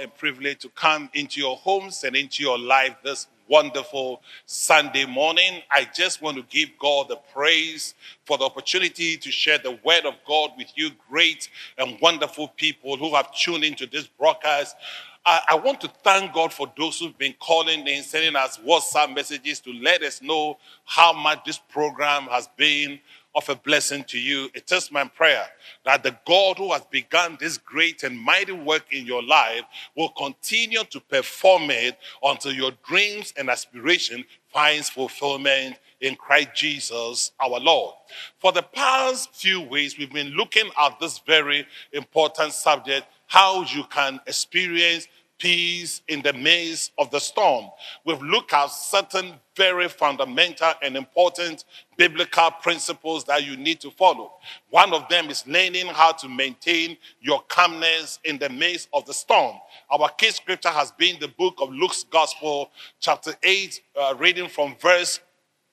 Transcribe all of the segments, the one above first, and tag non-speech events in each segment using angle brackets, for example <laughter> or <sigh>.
and privilege to come into your homes and into your life this wonderful Sunday morning. I just want to give God the praise for the opportunity to share the word of God with you, great and wonderful people who have tuned into this broadcast. I, I want to thank God for those who've been calling and sending us WhatsApp messages to let us know how much this program has been of a blessing to you. It is my prayer that the God who has begun this great and mighty work in your life will continue to perform it until your dreams and aspiration finds fulfillment in Christ Jesus our Lord. For the past few weeks, we've been looking at this very important subject, how you can experience peace in the midst of the storm. We've looked at certain very fundamental and important biblical principles that you need to follow. One of them is learning how to maintain your calmness in the midst of the storm. Our key scripture has been the book of Luke's Gospel, chapter 8, uh, reading from verse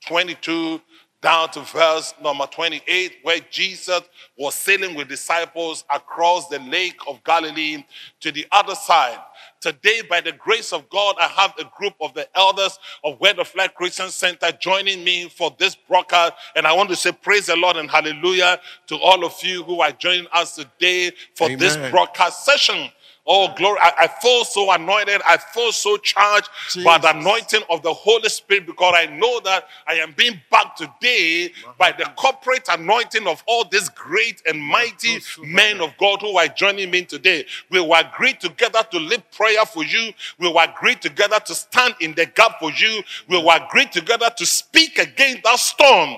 22 down to verse number 28, where Jesus was sailing with disciples across the lake of Galilee to the other side. Today, by the grace of God, I have a group of the elders of Word of Life Christian Center joining me for this broadcast. And I want to say praise the Lord and hallelujah to all of you who are joining us today for Amen. this broadcast session. Oh, glory. I, I, feel so anointed. I feel so charged Jesus. by the anointing of the Holy Spirit because I know that I am being backed today by the corporate anointing of all these great and mighty men of God who are joining me today. We will agree together to live prayer for you. We will agree together to stand in the gap for you. We will agree together to speak against that storm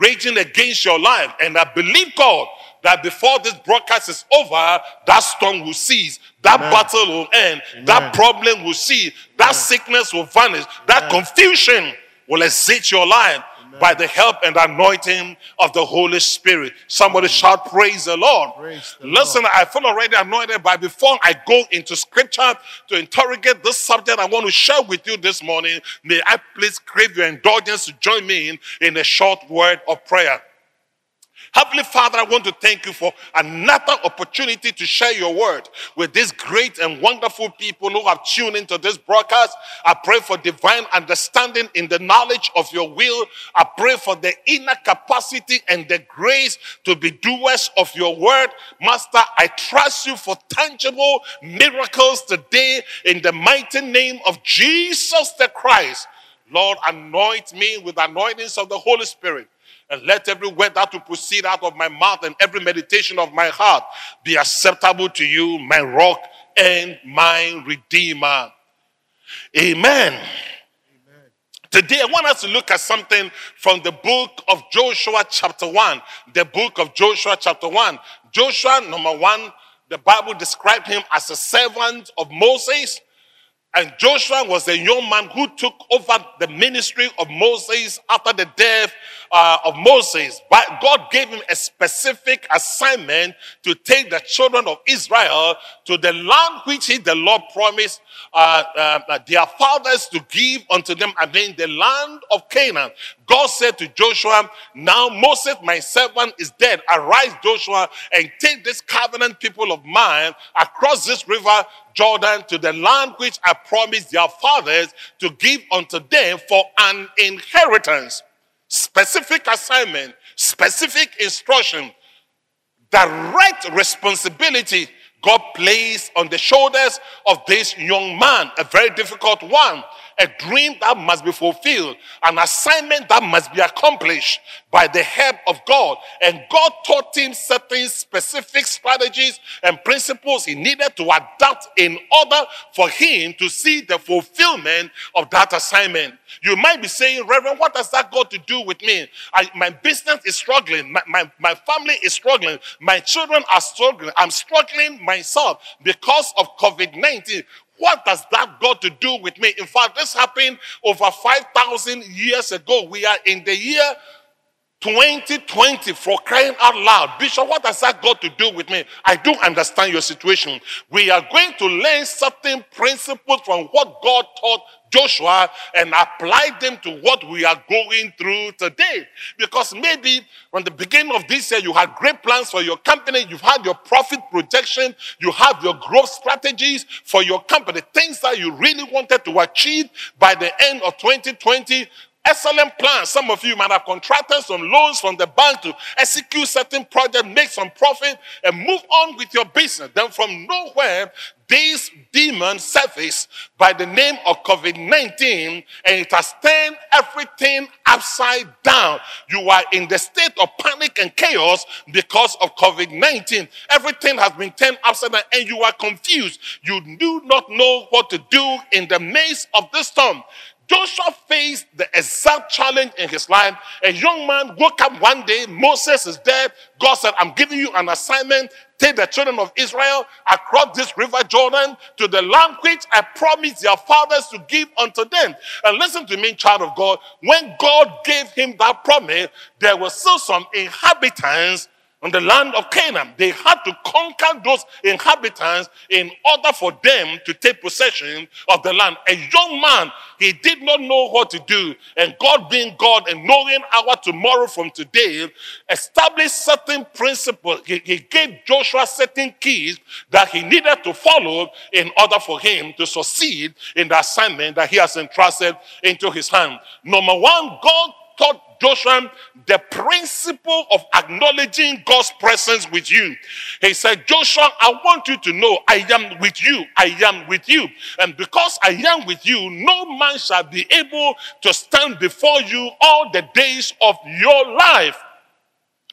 raging against your life. And I believe God that before this broadcast is over, that storm will cease, that Amen. battle will end, Amen. that problem will cease, that Amen. sickness will vanish, that confusion will exit your life by the help and anointing of the Holy Spirit. Somebody shout, Praise the Lord. Praise the Listen, Lord. I feel already anointed, but before I go into scripture to interrogate this subject I want to share with you this morning, may I please crave your indulgence to join me in, in a short word of prayer. Heavenly Father, I want to thank you for another opportunity to share your word with these great and wonderful people who have tuned into this broadcast. I pray for divine understanding in the knowledge of your will. I pray for the inner capacity and the grace to be doers of your word. Master, I trust you for tangible miracles today in the mighty name of Jesus the Christ. Lord, anoint me with anointings of the Holy Spirit and let every word that will proceed out of my mouth and every meditation of my heart be acceptable to you, my rock and my redeemer. Amen. Amen. Today, I want us to look at something from the book of Joshua, chapter 1. The book of Joshua, chapter 1. Joshua, number one, the Bible described him as a servant of Moses. And Joshua was a young man who took over the ministry of Moses after the death uh, of Moses. But God gave him a specific assignment to take the children of Israel to the land which he, the Lord promised uh, uh, their fathers to give unto them, then the land of Canaan. God said to Joshua, Now Moses, my servant, is dead. Arise, Joshua, and take this covenant people of mine across this river Jordan to the land which I promised their fathers to give unto them for an inheritance. Specific assignment, specific instruction, direct responsibility God placed on the shoulders of this young man, a very difficult one a dream that must be fulfilled, an assignment that must be accomplished by the help of God. And God taught him certain specific strategies and principles he needed to adapt in order for him to see the fulfillment of that assignment. You might be saying, Reverend, what has that got to do with me? I, my business is struggling. My, my, my family is struggling. My children are struggling. I'm struggling myself because of COVID 19. What does that got to do with me? In fact, this happened over 5,000 years ago. We are in the year 2020 for crying out loud. Bishop, what has that got to do with me? I do understand your situation. We are going to learn certain principles from what God taught Joshua and apply them to what we are going through today. Because maybe from the beginning of this year, you had great plans for your company, you've had your profit projection, you have your growth strategies for your company, things that you really wanted to achieve by the end of 2020 excellent plans. Some of you might have contracted some loans from the bank to execute certain projects, make some profit, and move on with your business. Then from nowhere, this demon surfaced by the name of COVID 19 and it has turned everything upside down. You are in the state of panic and chaos because of COVID 19. Everything has been turned upside down and you are confused. You do not know what to do in the midst of this storm. Joshua faced the exact challenge in his life. A young man woke up one day, Moses is dead. God said, I'm giving you an assignment. Take the children of Israel across this river Jordan to the land which I promised their fathers to give unto them. And listen to me, child of God. When God gave him that promise, there were still some inhabitants on the land of Canaan. They had to conquer those inhabitants in order for them to take possession of the land. A young man, he did not know what to do. And God being God and knowing our tomorrow from today, established certain principles. He, he gave Joshua certain keys that he needed to follow in order for him to succeed in the assignment that he has entrusted into his hand. Number one, God taught Joshua the principle of acknowledging God's presence with you. He said, Joshua, I want you to know I am with you. I am with you. And because I am with you, no man shall be able to stand before you all the days of your life.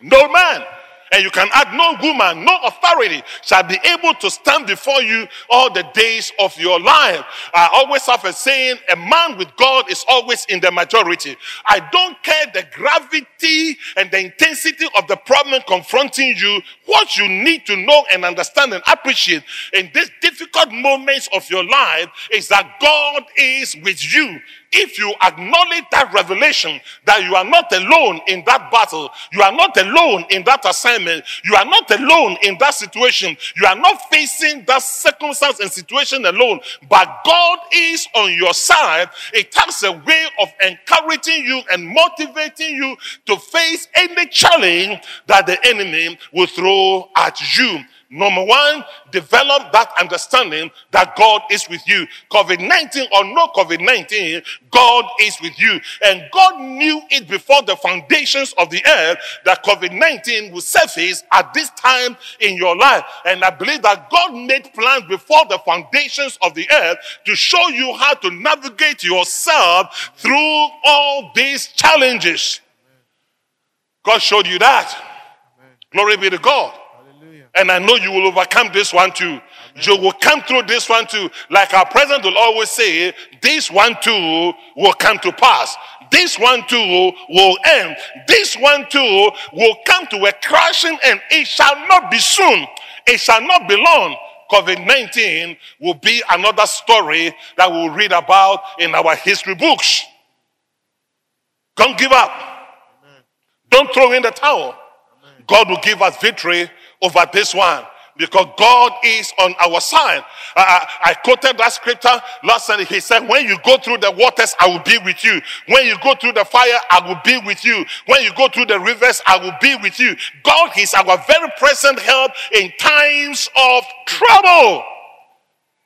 No man. And you can add, no woman, no authority shall be able to stand before you all the days of your life. I always have a saying, a man with God is always in the majority. I don't care the gravity and the intensity of the problem confronting you. What you need to know and understand and appreciate in these difficult moments of your life is that God is with you if you acknowledge that revelation that you are not alone in that battle, you are not alone in that assignment, you are not alone in that situation, you are not facing that circumstance and situation alone, but God is on your side, it has a way of encouraging you and motivating you to face any challenge that the enemy will throw at you. Number one, develop that understanding that God is with you. COVID 19 or no COVID 19, God is with you. And God knew it before the foundations of the earth that COVID 19 would surface at this time in your life. And I believe that God made plans before the foundations of the earth to show you how to navigate yourself through all these challenges. God showed you that. Glory be to God. And I know you will overcome this one too. You will come through this one too. Like our president will always say, this one too will come to pass. This one too will end. This one too will come to a crashing and it shall not be soon. It shall not be long. COVID 19 will be another story that we'll read about in our history books. Don't give up. Amen. Don't throw in the towel. Amen. God will give us victory over this one because God is on our side. I, I, quoted that scripture last Sunday. He said, When you go through the waters, I will be with you. When you go through the fire, I will be with you. When you go through the rivers, I will be with you. God is our very present help in times of trouble.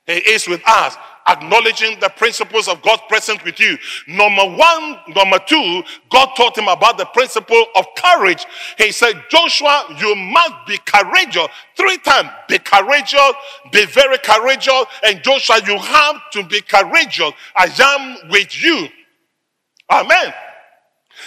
He is with us acknowledging the principles of God's presence with you. Number one, number two, God taught him about the principle of courage. He said, Joshua, you must be courageous. Three times, be courageous, be very courageous. And Joshua, you have to be courageous. I am with you. Amen.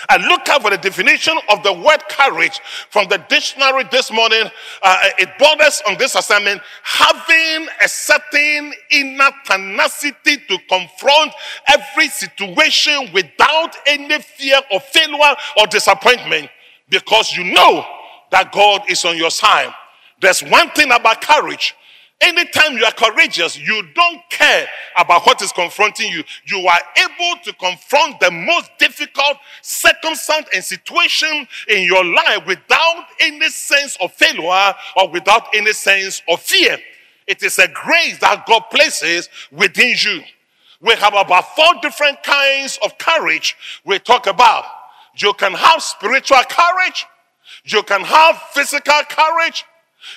I looked up for the definition of the word courage from the dictionary this morning. Uh, it borders on this assignment having a certain inner tenacity to confront every situation without any fear of failure or disappointment because you know that God is on your side. There's one thing about courage Anytime you are courageous, you don't care about what is confronting you. You are able to confront the most difficult circumstance and situation in your life without any sense of failure or without any sense of fear. It is a grace that God places within you. We have about four different kinds of courage we talk about. You can have spiritual courage. You can have physical courage.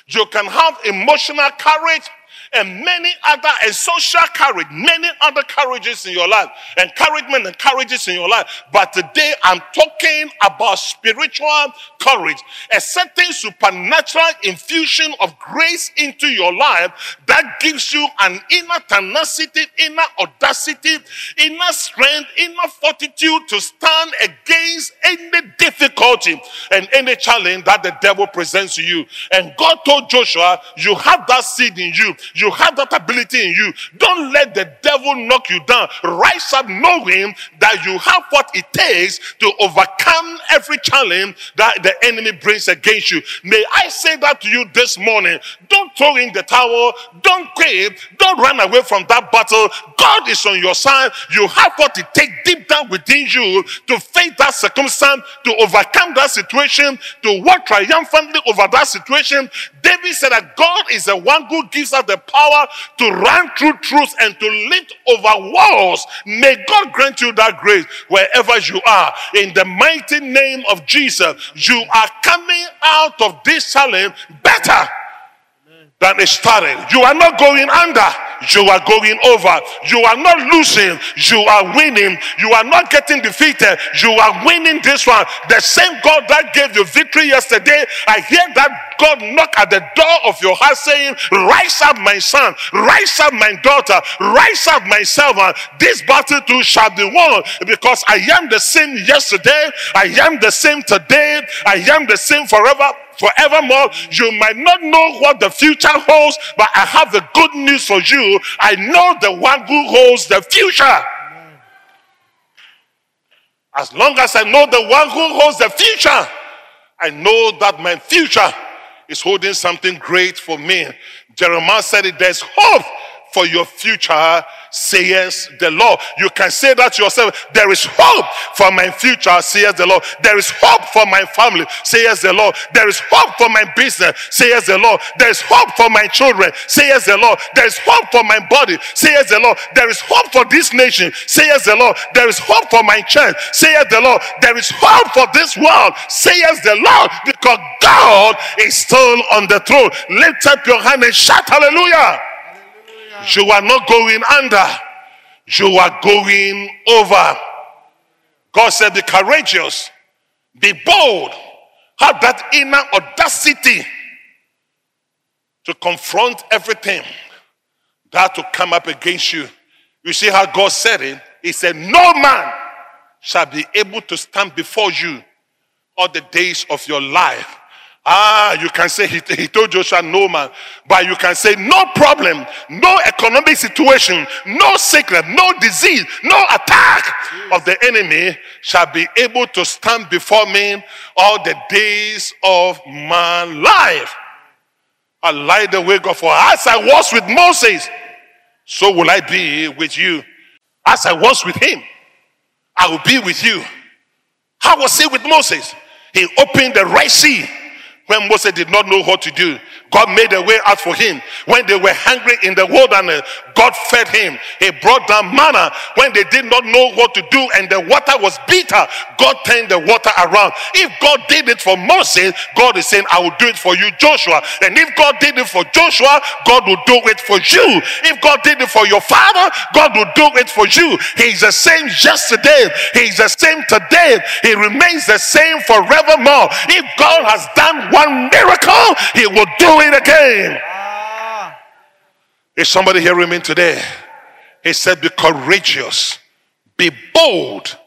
You can have emotional courage and many other and social courage, many other courages in your life, encouragement and courages in your life. But today I'm talking about spiritual courage, a certain supernatural infusion of grace into your life that gives you an inner tenacity, inner audacity, inner strength, inner fortitude to stand against any difficulty and any challenge that the devil presents to you. And God told Joshua, You have that seed in you. You have that ability in you. Don't let the devil knock you down. Rise up knowing that you have what it takes to overcome every challenge that the enemy brings against you. May I say that to you this morning. Don't throw in the towel. Don't quit. Don't run away from that battle. God is on your side. You have what it takes deep down within you to face that circumstance, to overcome that situation, to walk triumphantly over that situation. David said that God is the one who gives us the power to run through truth and to lift over walls. May God grant you that grace wherever you are. In the mighty name of Jesus, you are coming out of this challenge better than it started. You are not going under, you are going over. You are not losing, you are winning. You are not getting defeated, you are winning this one. The same God that gave you victory yesterday, I hear that God knock at the door of your heart saying, Rise up, my son, rise up, my daughter, rise up, my servant. This battle too shall be won because I am the same yesterday, I am the same today, I am the same forever forevermore. You might not know what the future holds, but I have the good news for you. I know the one who holds the future. As long as I know the one who holds the future, I know that my future is holding something great for me. Jeremiah said it, there's hope for your future, says the Lord. You can say that to yourself. There is hope for my future, says the Lord. There is hope for my family, says the Lord. There is hope for my business, says the Lord. There is hope for my children, says the Lord. There is hope for my body, says the Lord. There is hope for this nation, says the Lord. There is hope for my church, says the Lord. There is hope for this world, says the Lord, because God is still on the throne. Lift up your hand and shout hallelujah. You are not going under, you are going over. God said, Be courageous, be bold, have that inner audacity to confront everything that to come up against you. You see how God said it? He said, No man shall be able to stand before you all the days of your life. Ah, you can say he, he told Joshua, no man. But you can say, no problem, no economic situation, no sickness, no disease, no attack of the enemy shall be able to stand before me all the days of my life. I lied the way God for as I was with Moses, so will I be with you. As I was with him, I will be with you. How was he with Moses? He opened the Red Sea when Moses did not know what to do. God made a way out for him. When they were hungry in the wilderness, God fed him. He brought down manna when they did not know what to do and the water was bitter. God turned the water around. If God did it for Moses, God is saying, I will do it for you, Joshua. And if God did it for Joshua, God will do it for you. If God did it for your father, God will do it for you. He's the same yesterday. He's the same today. He remains the same forevermore. If God has done one miracle, he will do it again. Ah. Is somebody hearing me today? He said, Be courageous, be bold,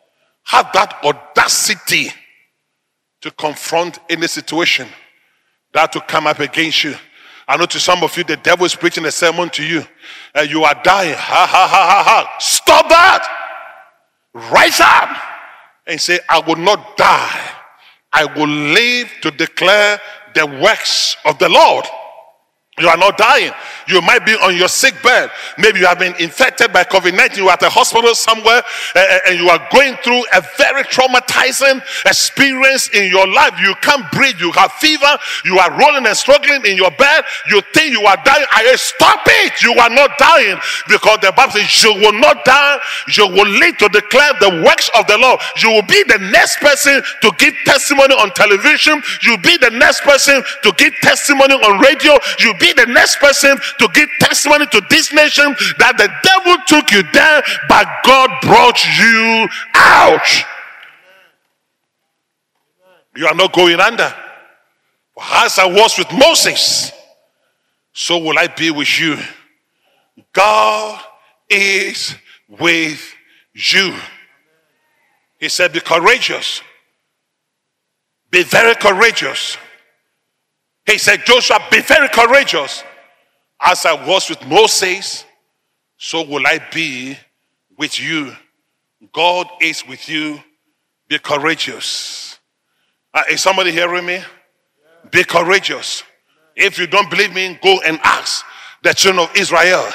have that audacity to confront any situation that to come up against you. I know to some of you, the devil is preaching a sermon to you, and you are dying. Ha ha ha ha ha. Stop that. Rise up and say, I will not die. I will live to declare the works of the Lord. You are not dying. You might be on your sick bed. Maybe you have been infected by COVID 19. You are at a hospital somewhere eh, eh, and you are going through a very traumatizing experience in your life. You can't breathe. You have fever. You are rolling and struggling in your bed. You think you are dying. I stop it. You are not dying because the Bible says you will not die. You will live to declare the works of the Lord. You will be the next person to give testimony on television. You'll be the next person to give testimony on radio. You'll be the next person to give testimony to this nation that the devil took you there, but God brought you out. You are not going under. As I was with Moses, so will I be with you. God is with you. He said, Be courageous. Be very courageous. He said, Joshua, be very courageous. As I was with Moses, so will I be with you. God is with you. Be courageous. Uh, is somebody hearing me? Be courageous. If you don't believe me, go and ask the children of Israel.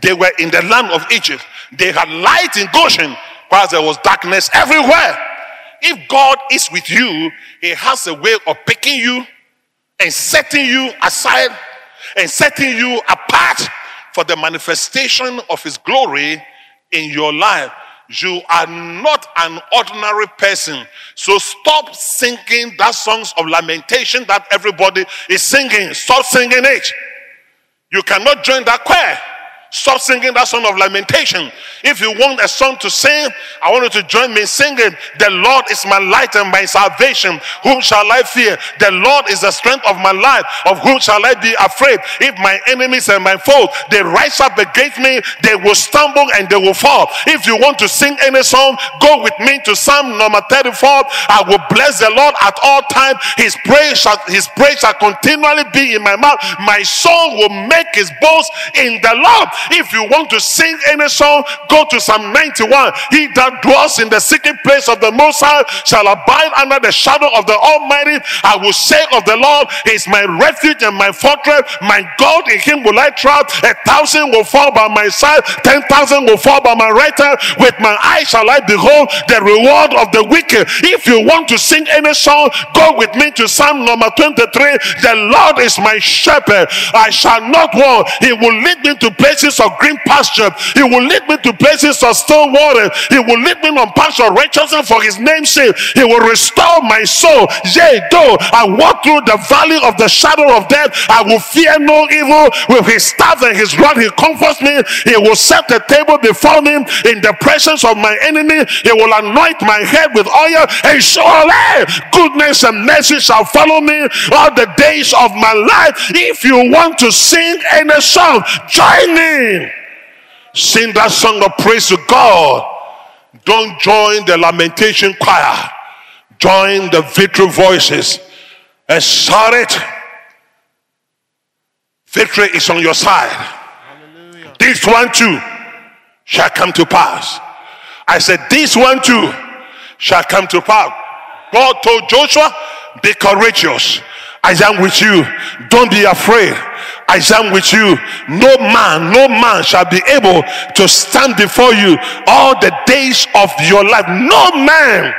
They were in the land of Egypt. They had light in Goshen, while there was darkness everywhere. If God is with you, He has a way of picking you and setting you aside and setting you apart for the manifestation of His glory in your life. You are not an ordinary person. So stop singing that songs of lamentation that everybody is singing. Stop singing it. You cannot join that choir. Stop singing that song of lamentation. If you want a song to sing, I want you to join me singing. The Lord is my light and my salvation. Whom shall I fear? The Lord is the strength of my life. Of whom shall I be afraid? If my enemies and my foes they rise up against me, they will stumble and they will fall. If you want to sing any song, go with me to Psalm number 34. I will bless the Lord at all times. His praise shall his praise shall continually be in my mouth. My soul will make his boast in the Lord. If you want to sing any song, go to Psalm 91. He that dwells in the secret place of the Most High shall abide under the shadow of the Almighty. I will say of the Lord, is my refuge and my fortress. My God, in Him will I trust. A thousand will fall by my side, ten thousand will fall by my right hand. With my eyes shall I behold the reward of the wicked. If you want to sing any song, go with me to Psalm number 23. The Lord is my shepherd. I shall not want. He will lead me to places places of green pasture. He will lead me to places of still water. He will lead me on paths of righteousness for his name's sake. He will restore my soul. Yea, though I walk through the valley of the shadow of death, I will fear no evil. With his staff and his rod, he comforts me. He will set the table before me in the presence of my enemy. He will anoint my head with oil, and surely goodness and mercy shall follow me all the days of my life. If you want to sing any song, join me Sing that song of praise to God. Don't join the lamentation choir. Join the victory voices and shout it. Victory is on your side. Hallelujah. This one too shall come to pass. I said, This one too shall come to pass. God told Joshua, Be courageous. I am with you. Don't be afraid. I am with you. No man, no man shall be able to stand before you all the days of your life. No man.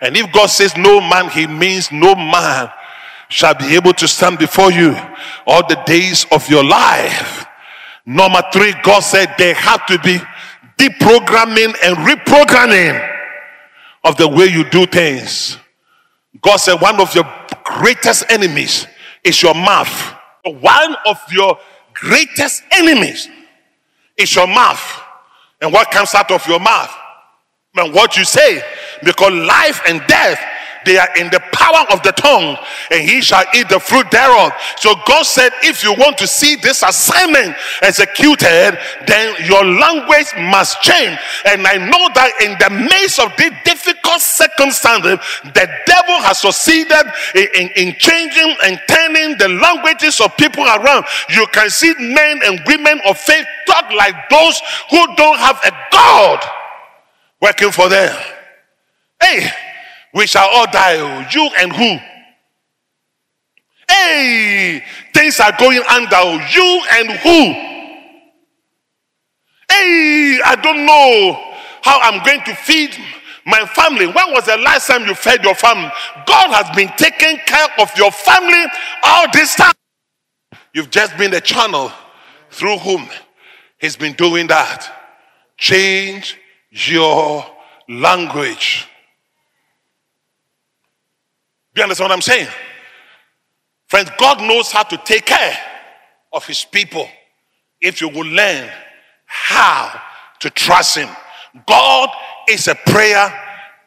And if God says no man, he means no man shall be able to stand before you all the days of your life. Number three, God said there have to be deprogramming and reprogramming of the way you do things. God said one of your greatest enemies is your mouth. One of your greatest enemies is your mouth. And what comes out of your mouth? And what you say. Because life and death they are in the power of the tongue, and he shall eat the fruit thereof. So God said, if you want to see this assignment executed, then your language must change. And I know that in the midst of this difficult circumstances, the devil has succeeded in, in, in changing and turning the languages of people around. You can see men and women of faith talk like those who don't have a God working for them. Hey, we shall all die. Oh, you and who? Hey, things are going under oh. you and who? Hey, I don't know how I'm going to feed my family. When was the last time you fed your family? God has been taking care of your family all this time. You've just been the channel through whom He's been doing that. Change your language. You understand what I'm saying? Friends, God knows how to take care of his people if you will learn how to trust him. God is a prayer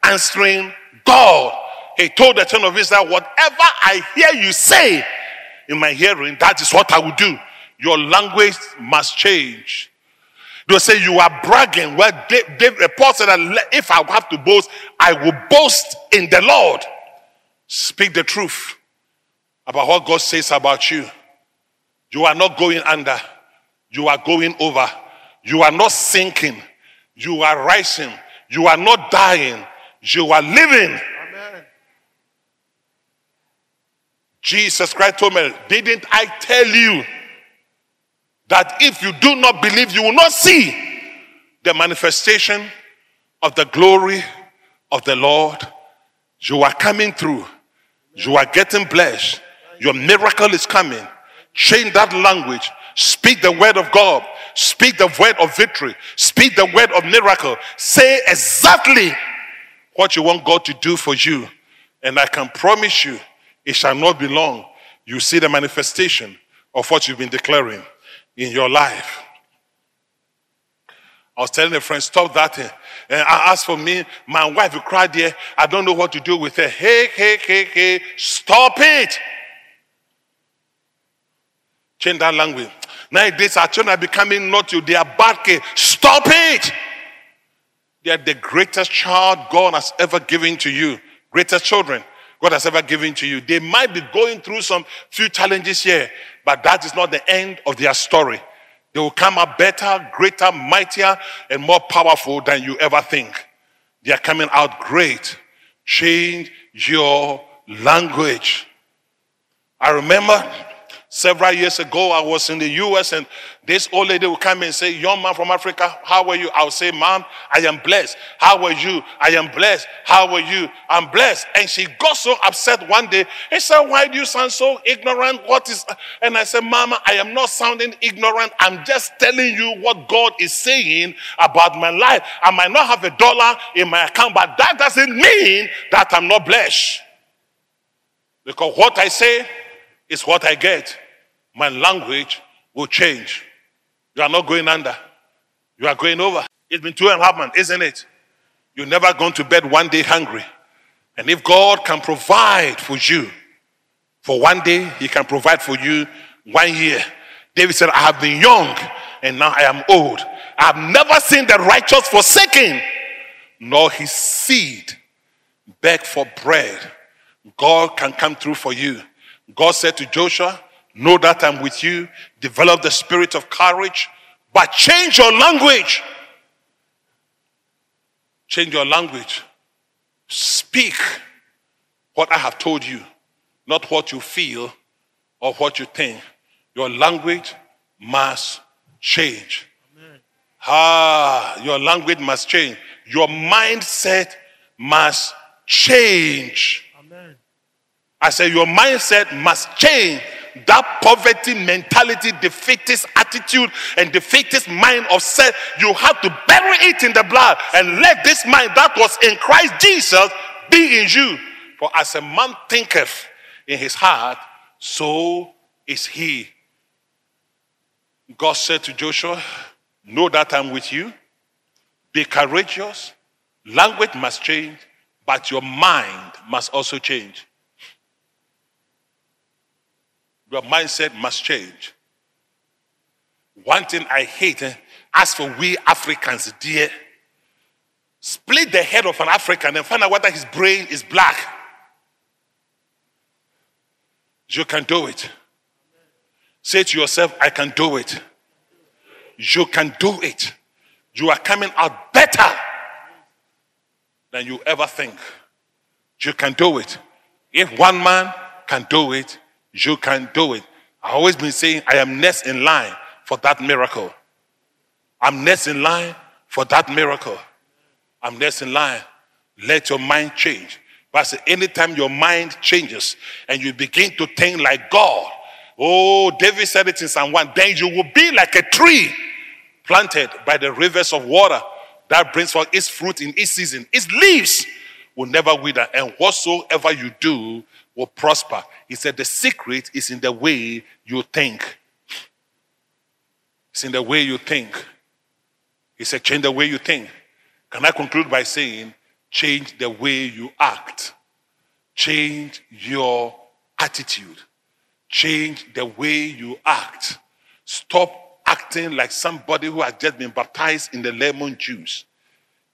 answering God. He told the children of Israel, Whatever I hear you say in my hearing, that is what I will do. Your language must change. They'll say you are bragging. Well, David, said that if I have to boast, I will boast in the Lord. Speak the truth about what God says about you. You are not going under, you are going over. You are not sinking, you are rising. You are not dying, you are living. Amen. Jesus Christ told me, Didn't I tell you that if you do not believe, you will not see the manifestation of the glory of the Lord? You are coming through, you are getting blessed your miracle is coming. Change that language. Speak the word of God. Speak the word of victory. Speak the word of miracle. Say exactly what you want God to do for you. And I can promise you, it shall not be long. You see the manifestation of what you've been declaring in your life. I was telling a friend, stop that. And I asked for me, my wife cried there. I don't know what to do with her. Hey, hey, hey, hey, stop it. Change that language. Nowadays, our children are becoming not you, they are bad kids. Stop it! They are the greatest child God has ever given to you. Greatest children God has ever given to you. They might be going through some few challenges here, but that is not the end of their story. They will come out better, greater, mightier, and more powerful than you ever think. They are coming out great. Change your language. I remember Several years ago, I was in the US and this old lady would come and say, Young man from Africa, how are you? I would say, Mom, I am blessed. How are you? I am blessed. How are you? I'm blessed. And she got so upset one day and said, Why do you sound so ignorant? What is. And I said, Mama, I am not sounding ignorant. I'm just telling you what God is saying about my life. I might not have a dollar in my account, but that doesn't mean that I'm not blessed. Because what I say is what I get my language will change. You are not going under, you are going over. It's been two and a half months, isn't it? You're never going to bed one day hungry. And if God can provide for you for one day, He can provide for you one year. David said, I have been young and now I am old. I have never seen the righteous forsaken, nor his seed beg for bread. God can come through for you. God said to Joshua, Know that I'm with you. Develop the spirit of courage, but change your language. Change your language. Speak what I have told you, not what you feel or what you think. Your language must change. Amen. Ah, your language must change. Your mindset must change. I said, your mindset must change that poverty mentality, defeatist attitude, and defeatist mind of self, you have to bury it in the blood and let this mind that was in Christ Jesus be in you. For as a man thinketh in his heart, so is he. God said to Joshua, Know that I'm with you. Be courageous. Language must change, but your mind must also change. Your mindset must change. One thing I hate, eh, as for we Africans, dear, split the head of an African and find out whether his brain is black. You can do it. Say to yourself, I can do it. You can do it. You are coming out better than you ever think. You can do it. If one man can do it, You can do it. I've always been saying I am next in line for that miracle. I'm next in line for that miracle. I'm next in line. Let your mind change. But anytime your mind changes and you begin to think like God, oh, David said it in Psalm 1, then you will be like a tree planted by the rivers of water that brings forth its fruit in its season. Its leaves will never wither, and whatsoever you do will prosper. He said, The secret is in the way you think. It's in the way you think. He said, Change the way you think. Can I conclude by saying, Change the way you act, change your attitude, change the way you act. Stop acting like somebody who has just been baptized in the lemon juice.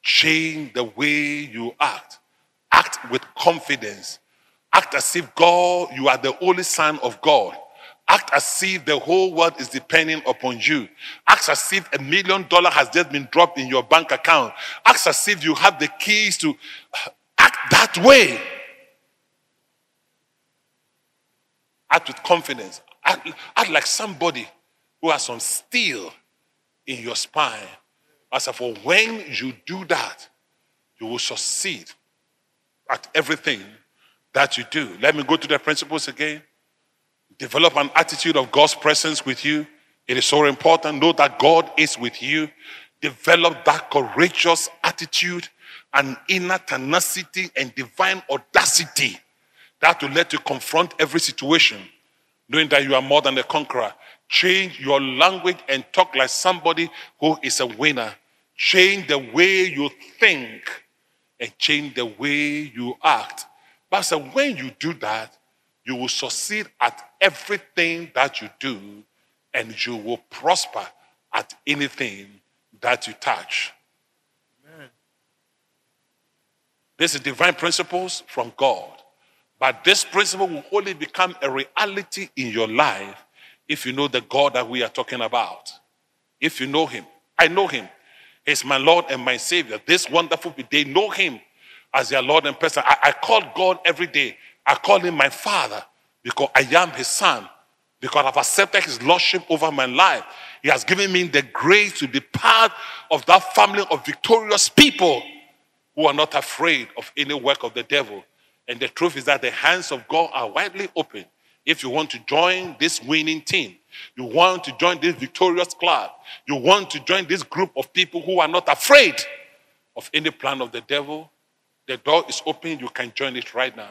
Change the way you act. Act with confidence. Act as if God, you are the only son of God. Act as if the whole world is depending upon you. Act as if a million dollars has just been dropped in your bank account. Act as if you have the keys to <sighs> act that way. Act with confidence. Act, act like somebody who has some steel in your spine. As for when you do that, you will succeed at everything that you do. Let me go to the principles again. Develop an attitude of God's presence with you. It is so important. Know that God is with you. Develop that courageous attitude and inner tenacity and divine audacity that will let you confront every situation, knowing that you are more than a conqueror. Change your language and talk like somebody who is a winner. Change the way you think and change the way you act. But so when you do that, you will succeed at everything that you do and you will prosper at anything that you touch. Amen. This is divine principles from God. But this principle will only become a reality in your life if you know the God that we are talking about. If you know Him. I know Him. He's my Lord and my Savior. This wonderful, they know Him as their Lord and person. I, I call God every day. I call him my father because I am his son. Because I've accepted his lordship over my life. He has given me the grace to be part of that family of victorious people who are not afraid of any work of the devil. And the truth is that the hands of God are widely open. If you want to join this winning team, you want to join this victorious club, you want to join this group of people who are not afraid of any plan of the devil, the door is open. You can join it right now.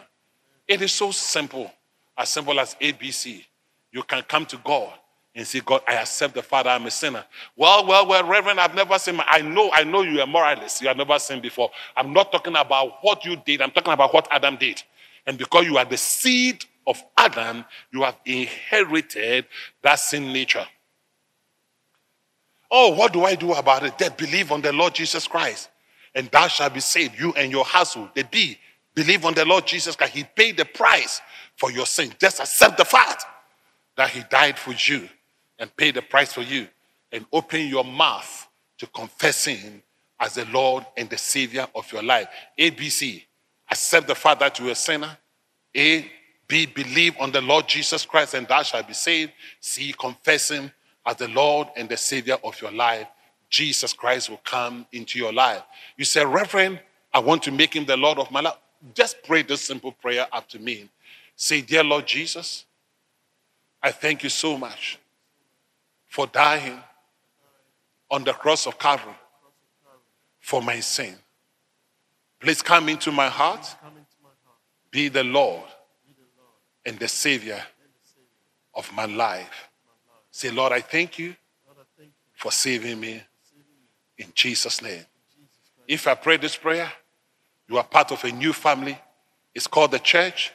It is so simple, as simple as ABC. You can come to God and say, God, I accept the Father, I'm a sinner. Well, well, well, Reverend, I've never sinned. I know, I know you are moralist. You have never sinned before. I'm not talking about what you did, I'm talking about what Adam did. And because you are the seed of Adam, you have inherited that sin nature. Oh, what do I do about it? They believe on the Lord Jesus Christ and thou shalt be saved, you and your household. The B, believe on the Lord Jesus Christ. He paid the price for your sin. Just accept the fact that He died for you and paid the price for you. And open your mouth to confess Him as the Lord and the Savior of your life. A, B, C, accept the fact that you are a sinner. A, B, believe on the Lord Jesus Christ and thou shalt be saved. C, confess Him as the Lord and the Savior of your life. Jesus Christ will come into your life. You say, Reverend, I want to make him the Lord of my life. Just pray this simple prayer after me. Say, Dear Lord Jesus, I thank you so much for dying on the cross of Calvary for my sin. Please come into my heart, be the Lord and the Savior of my life. Say, Lord, I thank you for saving me in Jesus' name. If I pray this prayer, you are part of a new family. It's called the church,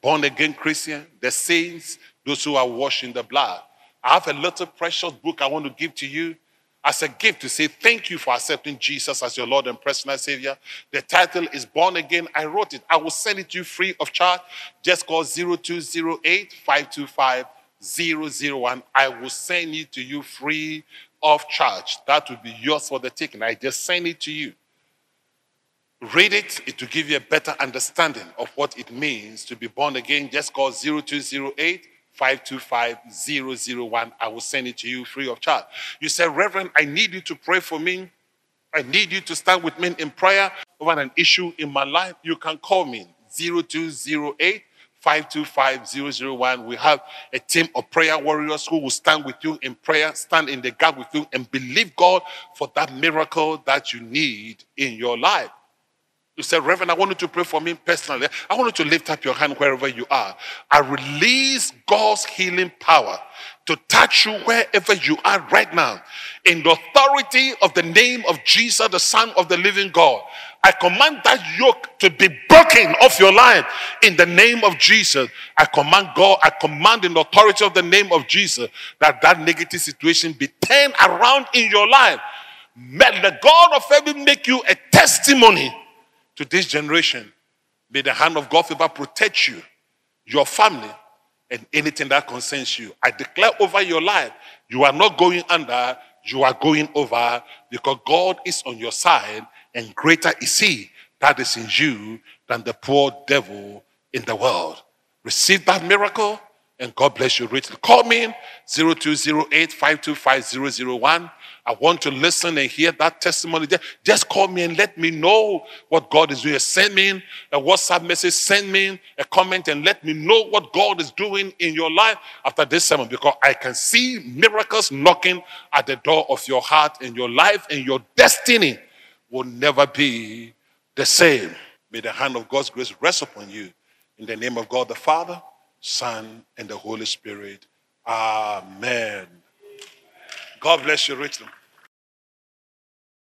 born again Christian, the saints, those who are washed in the blood. I have a little precious book I want to give to you as a gift to say thank you for accepting Jesus as your Lord and personal Savior. The title is Born Again. I wrote it. I will send it to you free of charge. Just call 0208 525 001. I will send it to you free of charge. That will be yours for the taking. I just send it to you. read it, it will give you a better understanding of what it means to be born again. Just call 0208 525 001. I will send it to you free of charge. You say, Reverend, I need you to pray for me. I need you to stand with me in prayer over an issue in my life. You can call me 0208 525 001. We have a team of prayer warriors who will stand with you in prayer, stand in the gap with you, and believe God for that miracle that you need in your life. You said, Reverend, I want you to pray for me personally. I want you to lift up your hand wherever you are. I release God's healing power to touch you wherever you are right now. In the authority of the name of Jesus, the Son of the living God, I command that yoke to be broken off your life in the name of Jesus. I command God, I command in the authority of the name of Jesus that that negative situation be turned around in your life. May the God of heaven make you a testimony to this generation. May the hand of God ever protect you, your family, and anything that concerns you. I declare over your life, you are not going under, you are going over because God is on your side and greater is He that is in you than the poor devil in the world. Receive that miracle and God bless you richly. Call me 0208 525 I want to listen and hear that testimony. Just call me and let me know what God is doing. Send me a WhatsApp message, send me a comment, and let me know what God is doing in your life after this sermon because I can see miracles knocking at the door of your heart and your life and your destiny will never be the same. May the hand of God's grace rest upon you. In the name of God the Father, Son, and the Holy Spirit. Amen. God bless you richly.